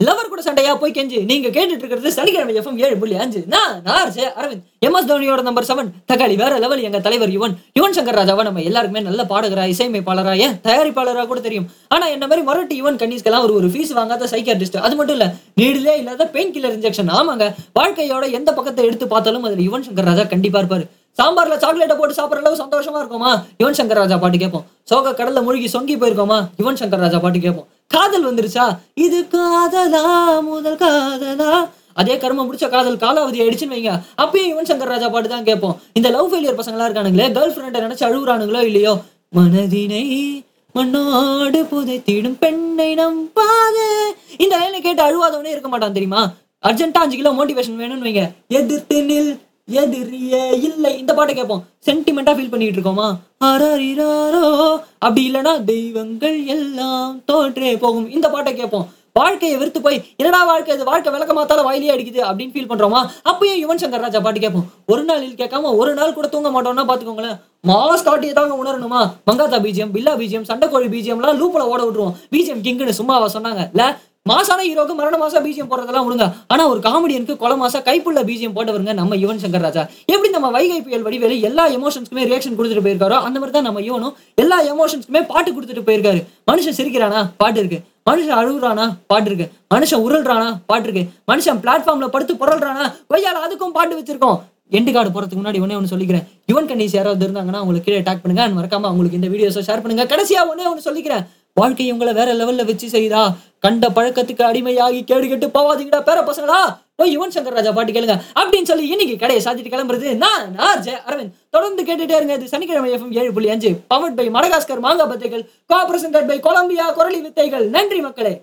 Lower கூட சண்டையா போய் கெஞ்சு நீங்க கேட்டுட்டு இருக்கிறது சனிக்கிழமை எஃப்எம் ஏழு புள்ளி அஞ்சு. நான் நான் அரவிந்த் எம் எஸ் தோனியோட நம்பர் செவன் தக்காளி வேற லெவல் எங்க தலைவர் யுவன். யுவன் சங்கர் ராஜாவா நம்ம எல்லாருக்குமே நல்ல பாடகரா இசையமைப்பாளரா ஏன் தயாரிப்பாளரா கூட தெரியும். ஆனா என்ன மாதிரி மொரட்டி யுவன் கன்னிஸ்கெல்லாம் ஒரு ஒரு ஃபீஸ் வாங்காத சைக்கியாட்ரிஸ்ட் அது மட்டும் இல்ல நீடிலே இல்லாத பெயின் கில்லர் இன்ஜெக்ஷன் ஆமாங்க வாழ்க்கையோட எந்த பக்கத்தை எடுத்து பார்த்தாலும் அதுல யுவன் சங்கர் ராஜா கண்டிப்பா இருப்பாரு. சாம்பார்ல சாக்லேட்டை போட்டு சாப்பிட்ற அளவு சந்தோஷமா இருக்குமா? யுவன் சங்கர் ராஜா பாட்டு கேட்போம். சோக கடல்ல மூழ்கி சொங்கி போயிருக்கோமா? யுவன் சங்கர் ராஜா பாட்டு கேட்போம். காதல் வந்துருச்சா? இது காதலா? முதல் காதலா? அதே கர்மம் முடிச்ச காதல் காலாவதி ஆயிடுச்சுன்னு வைங்க. அப்பயும் யுவன் சங்கர் ராஜா பாட்டு தான் கேட்போம். இந்த லவ் ஃபெயிலியர் பசங்களா இருக்கானுங்களே கேர்ள் ஃப்ரெண்டை நினைச்சு அழுகுறானுங்களோ இல்லையோ? மனதினை மண்ணோடு புதைத்திடும் பெண்ணை நம்பாதே இந்த லைனை கேட்டு அழுவாதவனே இருக்க மாட்டான் தெரியுமா? அர்ஜென்ட்டா அஞ்சு கிலோ மோட்டிவேஷன் வேணும்னு வைங்க. எதிர்த்து நில் எதிரியே இல்லை. இந்த பாட்டை கேட்போம். சென்டிமெண்டா ஃபீல் பண்ணிட்டு இருக்கோமா? அரரிராரோ அப்படி இல்லைன்னா தெய்வங்கள் எல்லாம் தோற்றே போகும். இந்த பாட்டை கேட்போம். வாழ்க்கையை வெறுத்து போய் என்னடா வாழ்க்கை இது? வாழ்க்கை விளக்க மாத்தால வாயிலே அடிக்குது அப்படின்னு ஃபீல் பண்றோமா? அப்பயும் யுவன் சங்கர் ராஜா பாட்டு கேட்போம். ஒரு நாளில் கேட்காம ஒரு நாள் கூட தூங்க மாட்டோம்னா பாத்துக்கோங்களேன். மாஸ் காட்டியை தாங்க உணரணுமா? மங்காத்தா பீஜியம் பில்லா பீஜியம் சண்டைக்கோழி பீஜியம்லாம் லூப்ல ஓட விட்டுருவோம். பிஜிஎம் கிங்குன்னு சும்மாவா சொன்னாங்க. மாசான ஹீரோக்கு மரண மாசா பீஜியம் போடுறதெல்லாம் விடுங்க. ஆனா ஒரு காமெடியனுக்கு கொலை மாசா கைப்புள்ள பீஜியம் போட்டவருங்க நம்ம யுவன் சங்கர் ராஜா. எப்படி நம்ம வைகை புயல் வடிவேலு எல்லா எமோஷன்ஸ்க்குமே ரியாக்ஷன் கொடுத்துட்டு போயிருக்காரோ அந்த மாதிரி தான் நம்ம யுவனும் எல்லா எமோஷன்ஸ்க்குமே பாட்டு கொடுத்துட்டு போயிருக்காரு. மனுஷன் சிரிக்கிறானா? பாட்டு இருக்கு. மனுஷன் அழுகுறானா? பாட்டு இருக்கு. மனுஷன் உருள்றானா? பாட்டு இருக்கு. மனுஷன் பிளாட்ஃபார்ம்ல படுத்து புரள்றானா? கொய்யால அதுக்கும் பாட்டு வச்சிருக்கோம். எண்டு கார்டு போறதுக்கு முன்னாடி ஒண்ணே ஒன்று சொல்லிக்கிறேன். யுவன் கண்டிஸ் யாராவது இருந்தாங்கன்னா உங்களுக்கு கீழே டேக் பண்ணுங்க. மறக்காம உங்களுக்கு இந்த வீடியோஸை ஷேர் பண்ணுங்க. கடைசியா ஒண்ணே ஒன்று சொல்லிக்கிறேன். வாழ்க்கை உங்களை வேற லெவல்ல வச்சு செய்தா கண்ட பழக்கத்துக்கு அடிமையாகி கேடு கெட்டு போவாதீங்கடா பேர பசங்களா? போய் யுவன் சங்கர் ராஜா பாட்டு கேளுங்க. அப்படின்னு சொல்லி இன்னைக்கு கடையை சாத்திட்டு கிளம்புறது நான் நான் ஜெய அரவிந்த். தொடர்ந்து கேட்டுட்டே இருங்க. இது சனிக்கிழமை எஃப்எம் ஏழு புள்ளி அஞ்சு. பவர்ட் பை மடகாஸ்கர் மாங்கா பத்தைகள் கோஆபரேஷன் பை கொலம்பியா குரலி வித்தைகள். நன்றி மக்களே.